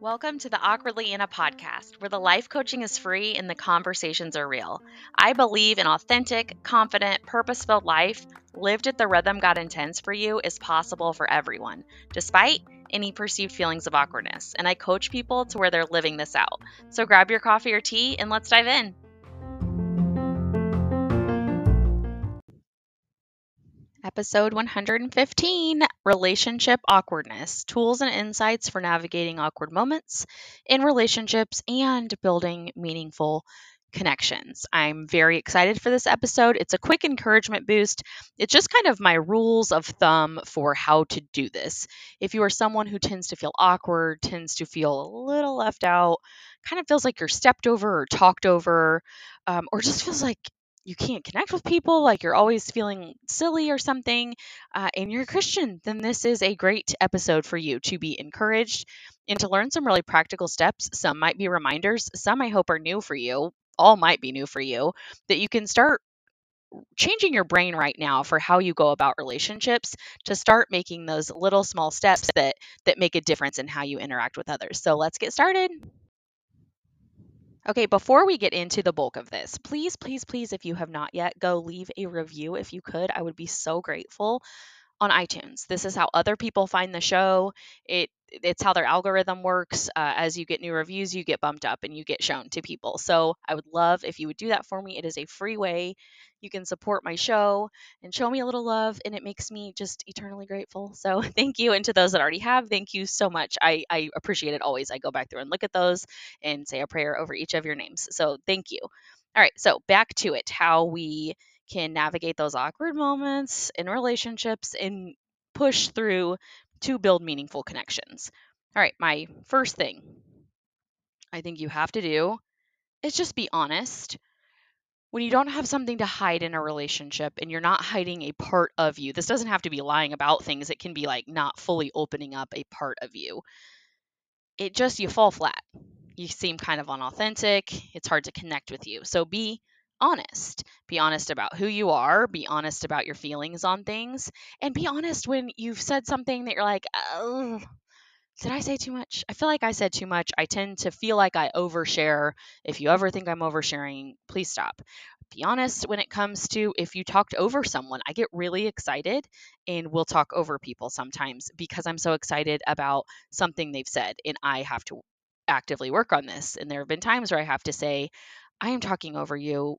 Welcome to the Awkwardly Anna podcast, where the life coaching is free and the conversations are real. I believe an authentic, confident, purpose filled life lived at the rhythm God intends for you is possible for everyone, despite any perceived feelings of awkwardness. And I coach people to where they're living this out. So grab your coffee or tea and let's dive in. Episode 115 Relationship Awkwardness Tools and Insights for Navigating Awkward Moments in Relationships and Building Meaningful Connections. I'm very excited for this episode. It's a quick encouragement boost. It's just kind of my rules of thumb for how to do this. If you are someone who tends to feel awkward, tends to feel a little left out, kind of feels like you're stepped over or talked over, um, or just feels like you can't connect with people, like you're always feeling silly or something, uh, and you're a Christian, then this is a great episode for you to be encouraged and to learn some really practical steps. Some might be reminders, some I hope are new for you, all might be new for you, that you can start changing your brain right now for how you go about relationships to start making those little small steps that that make a difference in how you interact with others. So let's get started. Okay, before we get into the bulk of this, please, please, please, if you have not yet, go leave a review if you could. I would be so grateful on iTunes. This is how other people find the show. It it's how their algorithm works. Uh, as you get new reviews, you get bumped up and you get shown to people. So I would love if you would do that for me. It is a free way you can support my show and show me a little love, and it makes me just eternally grateful. So thank you. And to those that already have, thank you so much. I, I appreciate it always. I go back through and look at those and say a prayer over each of your names. So thank you. All right, so back to it how we can navigate those awkward moments in relationships and push through to build meaningful connections. All right, my first thing I think you have to do is just be honest. When you don't have something to hide in a relationship and you're not hiding a part of you, this doesn't have to be lying about things, it can be like not fully opening up a part of you. It just, you fall flat. You seem kind of unauthentic. It's hard to connect with you. So be honest. Be honest about who you are, be honest about your feelings on things, and be honest when you've said something that you're like, oh, did I say too much? I feel like I said too much. I tend to feel like I overshare. If you ever think I'm oversharing, please stop. Be honest when it comes to if you talked over someone. I get really excited and we'll talk over people sometimes because I'm so excited about something they've said and I have to actively work on this. And there have been times where I have to say, I am talking over you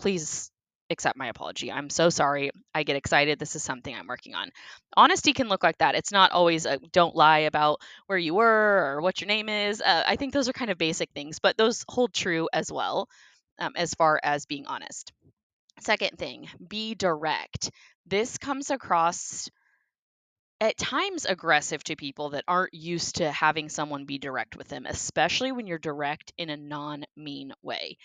please accept my apology. I'm so sorry. I get excited. This is something I'm working on. Honesty can look like that. It's not always a don't lie about where you were or what your name is. Uh, I think those are kind of basic things, but those hold true as well um, as far as being honest. Second thing, be direct. This comes across at times aggressive to people that aren't used to having someone be direct with them, especially when you're direct in a non mean way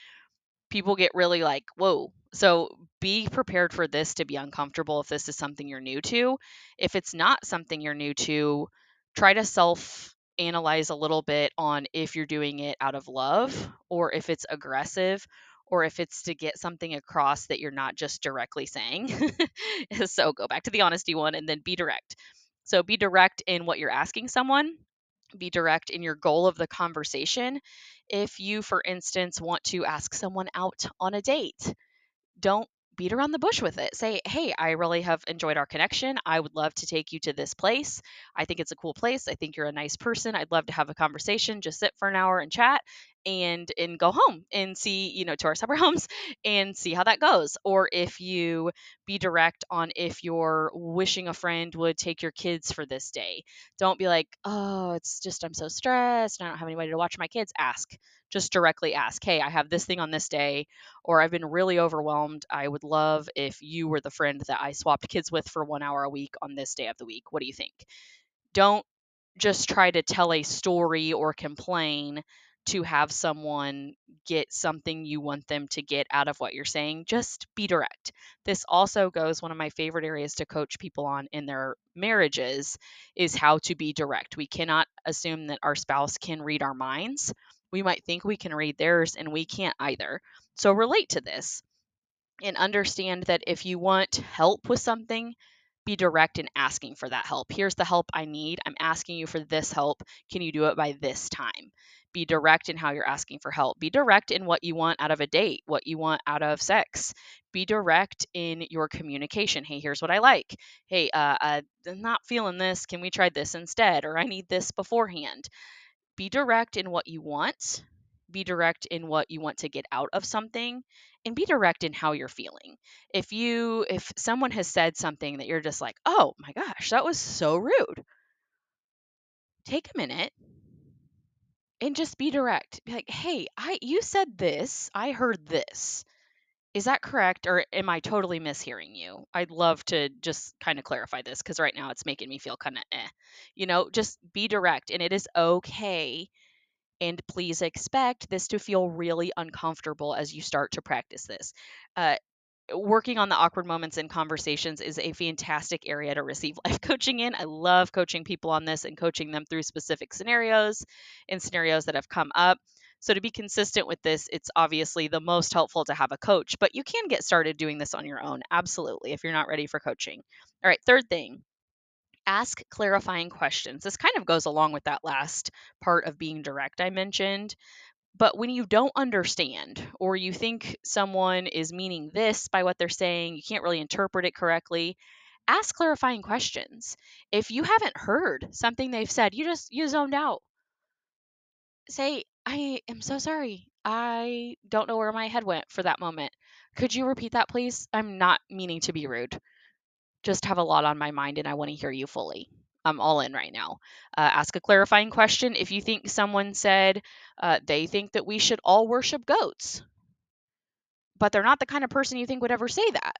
people get really like, whoa. So be prepared for this to be uncomfortable if this is something you're new to. If it's not something you're new to, try to self analyze a little bit on if you're doing it out of love or if it's aggressive or if it's to get something across that you're not just directly saying. so go back to the honesty one and then be direct. So be direct in what you're asking someone be direct in your goal of the conversation. If you, for instance, want to ask someone out on a date, don't beat around the bush with it. Say, hey, I really have enjoyed our connection. I would love to take you to this place. I think it's a cool place. I think you're a nice person. I'd love to have a conversation, just sit for an hour and chat and and go home and see, you know, to our separate homes and see how that goes. Or if you be direct on if you're wishing a friend would take your kids for this day. Don't be like, "Oh, it's just I'm so stressed. and I don't have anybody to watch my kids." Ask just directly ask, hey, I have this thing on this day, or I've been really overwhelmed. I would love if you were the friend that I swapped kids with for one hour a week on this day of the week. What do you think? Don't just try to tell a story or complain to have someone get something you want them to get out of what you're saying. Just be direct. This also goes one of my favorite areas to coach people on in their marriages is how to be direct. We cannot assume that our spouse can read our minds we might think we can read theirs and we can't either. So relate to this and understand that if you want help with something, be direct in asking for that help. Here's the help I need. I'm asking you for this help. Can you do it by this time? Be direct in how you're asking for help. Be direct in what you want out of a date, what you want out of sex. Be direct in your communication. Hey, here's what I like. Hey, uh, uh, I'm not feeling this. Can we try this instead? Or I need this beforehand. Be direct in what you want. Be direct in what you want to get out of something and be direct in how you're feeling. If you if someone has said something that you're just like, "Oh my gosh, that was so rude." Take a minute and just be direct. Be like, "Hey, I you said this. I heard this. Is that correct or am I totally mishearing you? I'd love to just kind of clarify this cuz right now it's making me feel kind of eh. You know, just be direct and it is okay and please expect this to feel really uncomfortable as you start to practice this. Uh, working on the awkward moments in conversations is a fantastic area to receive life coaching in. I love coaching people on this and coaching them through specific scenarios and scenarios that have come up. So, to be consistent with this, it's obviously the most helpful to have a coach, but you can get started doing this on your own, absolutely, if you're not ready for coaching. All right, third thing ask clarifying questions. This kind of goes along with that last part of being direct I mentioned. But when you don't understand, or you think someone is meaning this by what they're saying, you can't really interpret it correctly, ask clarifying questions. If you haven't heard something they've said, you just you zoned out. Say, I am so sorry. I don't know where my head went for that moment. Could you repeat that, please? I'm not meaning to be rude just have a lot on my mind and I want to hear you fully. I'm all in right now. Uh, ask a clarifying question. If you think someone said uh, they think that we should all worship goats, but they're not the kind of person you think would ever say that,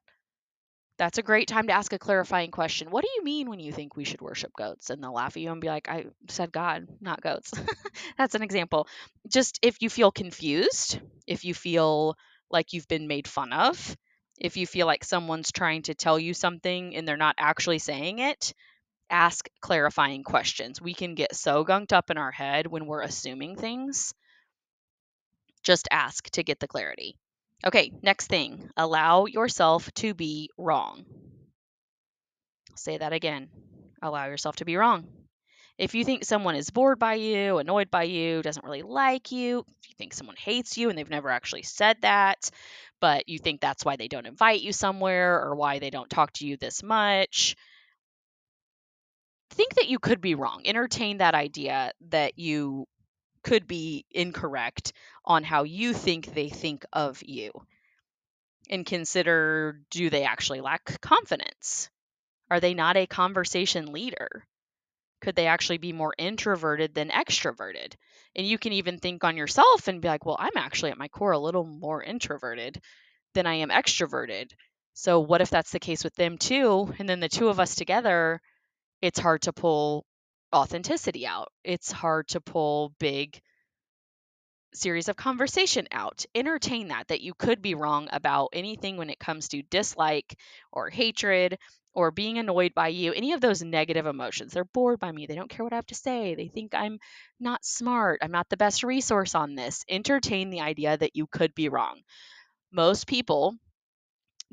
that's a great time to ask a clarifying question. What do you mean when you think we should worship goats? And they'll laugh at you and be like, I said God, not goats. that's an example. Just if you feel confused, if you feel like you've been made fun of, if you feel like someone's trying to tell you something and they're not actually saying it, ask clarifying questions. We can get so gunked up in our head when we're assuming things. Just ask to get the clarity. Okay, next thing allow yourself to be wrong. Say that again. Allow yourself to be wrong. If you think someone is bored by you, annoyed by you, doesn't really like you, if you think someone hates you and they've never actually said that, but you think that's why they don't invite you somewhere or why they don't talk to you this much, think that you could be wrong. Entertain that idea that you could be incorrect on how you think they think of you. And consider do they actually lack confidence? Are they not a conversation leader? Could they actually be more introverted than extroverted? And you can even think on yourself and be like, well, I'm actually at my core a little more introverted than I am extroverted. So what if that's the case with them too? And then the two of us together, it's hard to pull authenticity out. It's hard to pull big series of conversation out. Entertain that, that you could be wrong about anything when it comes to dislike or hatred or being annoyed by you, any of those negative emotions. They're bored by me. They don't care what I have to say. They think I'm not smart. I'm not the best resource on this. Entertain the idea that you could be wrong. Most people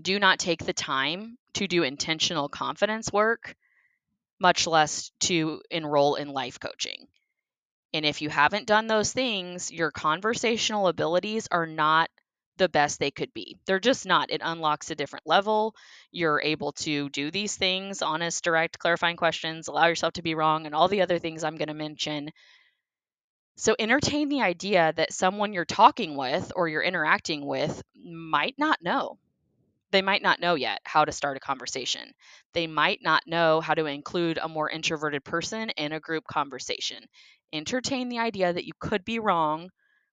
do not take the time to do intentional confidence work, much less to enroll in life coaching. And if you haven't done those things, your conversational abilities are not the best they could be. They're just not. It unlocks a different level. You're able to do these things honest, direct, clarifying questions, allow yourself to be wrong, and all the other things I'm going to mention. So entertain the idea that someone you're talking with or you're interacting with might not know they might not know yet how to start a conversation. They might not know how to include a more introverted person in a group conversation. Entertain the idea that you could be wrong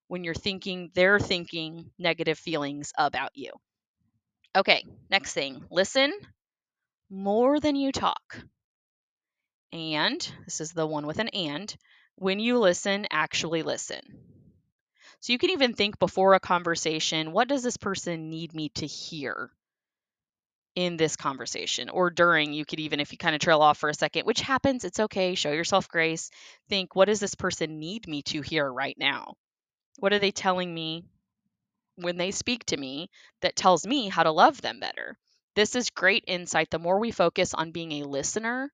when you're thinking they're thinking negative feelings about you. Okay, next thing listen more than you talk. And this is the one with an and when you listen, actually listen. So you can even think before a conversation what does this person need me to hear? In this conversation or during you could even if you kind of trail off for a second which happens it's okay show yourself grace think what does this person need me to hear right now what are they telling me when they speak to me that tells me how to love them better this is great insight. The more we focus on being a listener,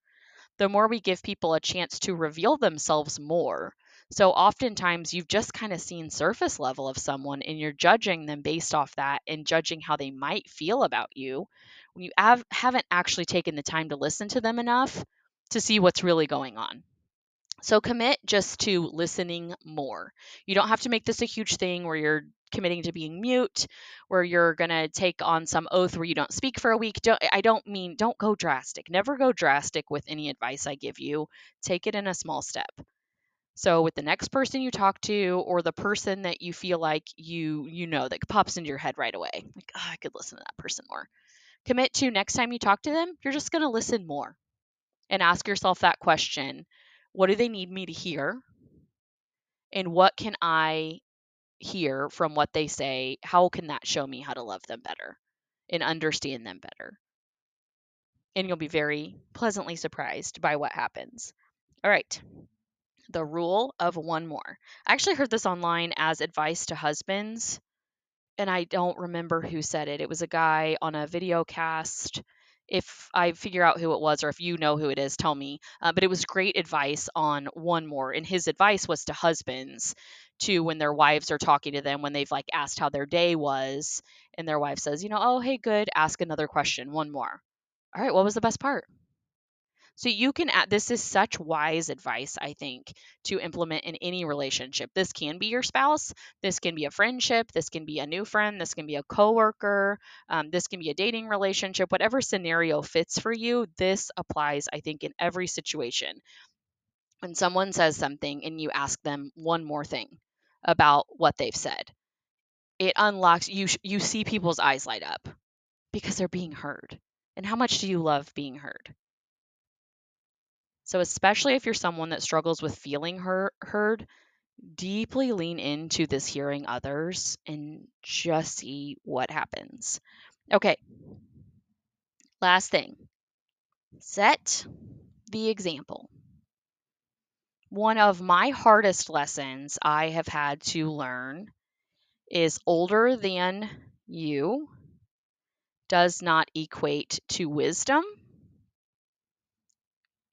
the more we give people a chance to reveal themselves more. So oftentimes you've just kind of seen surface level of someone and you're judging them based off that and judging how they might feel about you when you have, haven't actually taken the time to listen to them enough to see what's really going on. So commit just to listening more. You don't have to make this a huge thing where you're committing to being mute, where you're going to take on some oath where you don't speak for a week. Don't, I don't mean don't go drastic. Never go drastic with any advice I give you. Take it in a small step. So with the next person you talk to or the person that you feel like you you know that pops into your head right away. Like, oh, I could listen to that person more. Commit to next time you talk to them, you're just going to listen more and ask yourself that question. What do they need me to hear? And what can I hear from what they say? How can that show me how to love them better and understand them better? And you'll be very pleasantly surprised by what happens. All right the rule of one more. I actually heard this online as advice to husbands, and I don't remember who said it. It was a guy on a video cast. If I figure out who it was, or if you know who it is, tell me. Uh, but it was great advice on one more. And his advice was to husbands to when their wives are talking to them, when they've like asked how their day was, and their wife says, you know, oh, hey, good, ask another question, one more. All right, what was the best part? So you can add this is such wise advice, I think, to implement in any relationship. This can be your spouse, this can be a friendship, this can be a new friend, this can be a coworker, um, this can be a dating relationship, whatever scenario fits for you. This applies, I think, in every situation. When someone says something and you ask them one more thing about what they've said, it unlocks you. You see people's eyes light up because they're being heard. And how much do you love being heard? So, especially if you're someone that struggles with feeling heard, deeply lean into this hearing others and just see what happens. Okay. Last thing set the example. One of my hardest lessons I have had to learn is older than you does not equate to wisdom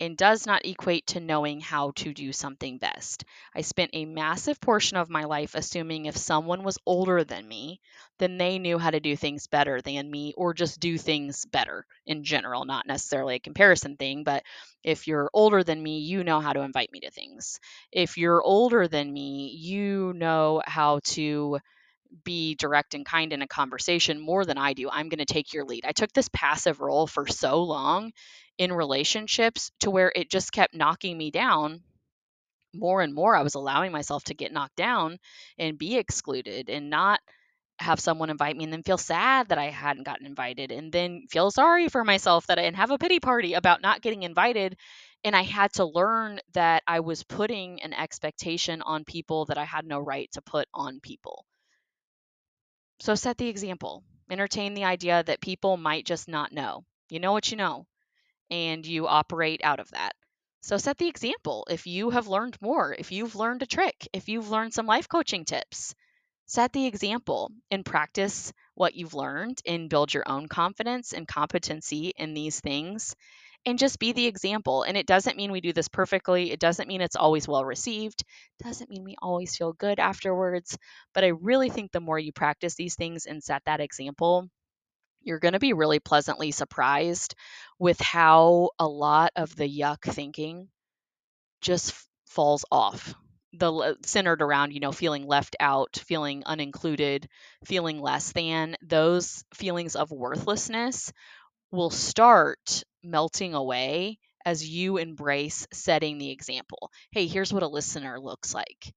and does not equate to knowing how to do something best. I spent a massive portion of my life assuming if someone was older than me, then they knew how to do things better than me or just do things better in general, not necessarily a comparison thing, but if you're older than me, you know how to invite me to things. If you're older than me, you know how to be direct and kind in a conversation more than I do. I'm going to take your lead. I took this passive role for so long in relationships to where it just kept knocking me down more and more. I was allowing myself to get knocked down and be excluded and not have someone invite me and then feel sad that I hadn't gotten invited and then feel sorry for myself that I and have a pity party about not getting invited and I had to learn that I was putting an expectation on people that I had no right to put on people. So set the example. Entertain the idea that people might just not know. You know what you know, and you operate out of that. So set the example. If you have learned more, if you've learned a trick, if you've learned some life coaching tips, set the example and practice what you've learned and build your own confidence and competency in these things and just be the example. And it doesn't mean we do this perfectly. It doesn't mean it's always well received. It doesn't mean we always feel good afterwards. But I really think the more you practice these things and set that example, you're going to be really pleasantly surprised with how a lot of the yuck thinking just falls off the centered around you know feeling left out feeling unincluded feeling less than those feelings of worthlessness will start melting away as you embrace setting the example. Hey, here's what a listener looks like.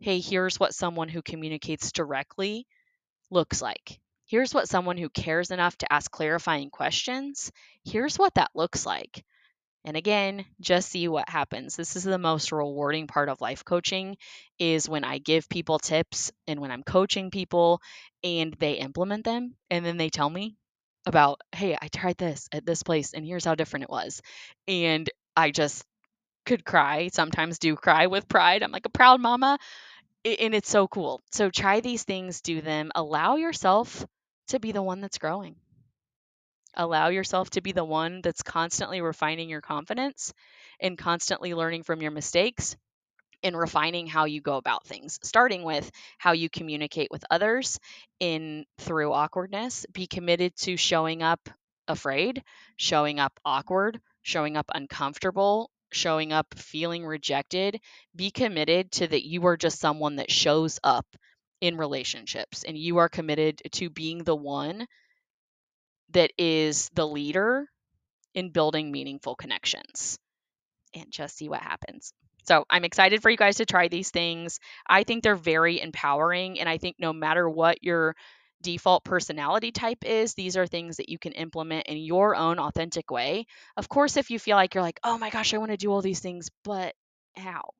Hey, here's what someone who communicates directly looks like. Here's what someone who cares enough to ask clarifying questions, here's what that looks like. And again, just see what happens. This is the most rewarding part of life coaching is when I give people tips and when I'm coaching people and they implement them and then they tell me about, hey, I tried this at this place and here's how different it was. And I just could cry, sometimes do cry with pride. I'm like a proud mama. And it's so cool. So try these things, do them, allow yourself to be the one that's growing. Allow yourself to be the one that's constantly refining your confidence and constantly learning from your mistakes and refining how you go about things starting with how you communicate with others in through awkwardness. Be committed to showing up afraid showing up awkward showing up uncomfortable showing up feeling rejected. Be committed to that you are just someone that shows up in relationships and you are committed to being the one that is the leader in building meaningful connections. And just see what happens. So I'm excited for you guys to try these things. I think they're very empowering. And I think no matter what your default personality type is, these are things that you can implement in your own authentic way. Of course, if you feel like you're like, oh my gosh, I want to do all these things, but how?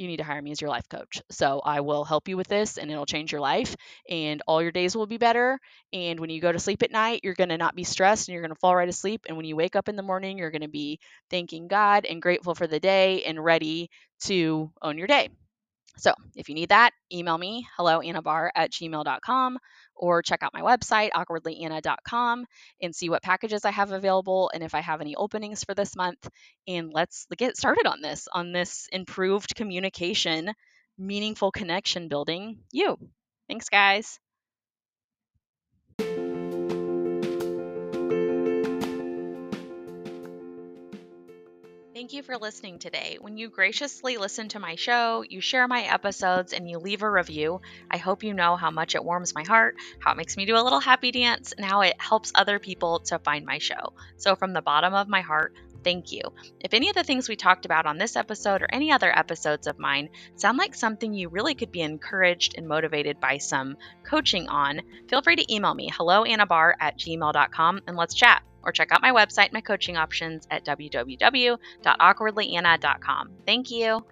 You need to hire me as your life coach. So I will help you with this and it'll change your life and all your days will be better. And when you go to sleep at night, you're going to not be stressed and you're going to fall right asleep. And when you wake up in the morning, you're going to be thanking God and grateful for the day and ready to own your day. So if you need that, email me, hello bar at gmail.com, or check out my website, awkwardlyanna.com, and see what packages I have available and if I have any openings for this month. And let's get started on this, on this improved communication, meaningful connection building you. Thanks, guys. Thank you for listening today. When you graciously listen to my show, you share my episodes, and you leave a review, I hope you know how much it warms my heart, how it makes me do a little happy dance, and how it helps other people to find my show. So, from the bottom of my heart, thank you. If any of the things we talked about on this episode or any other episodes of mine sound like something you really could be encouraged and motivated by some coaching on, feel free to email me, helloanabarr at gmail.com, and let's chat or check out my website, my coaching options at www.awkwardlyanna.com. Thank you.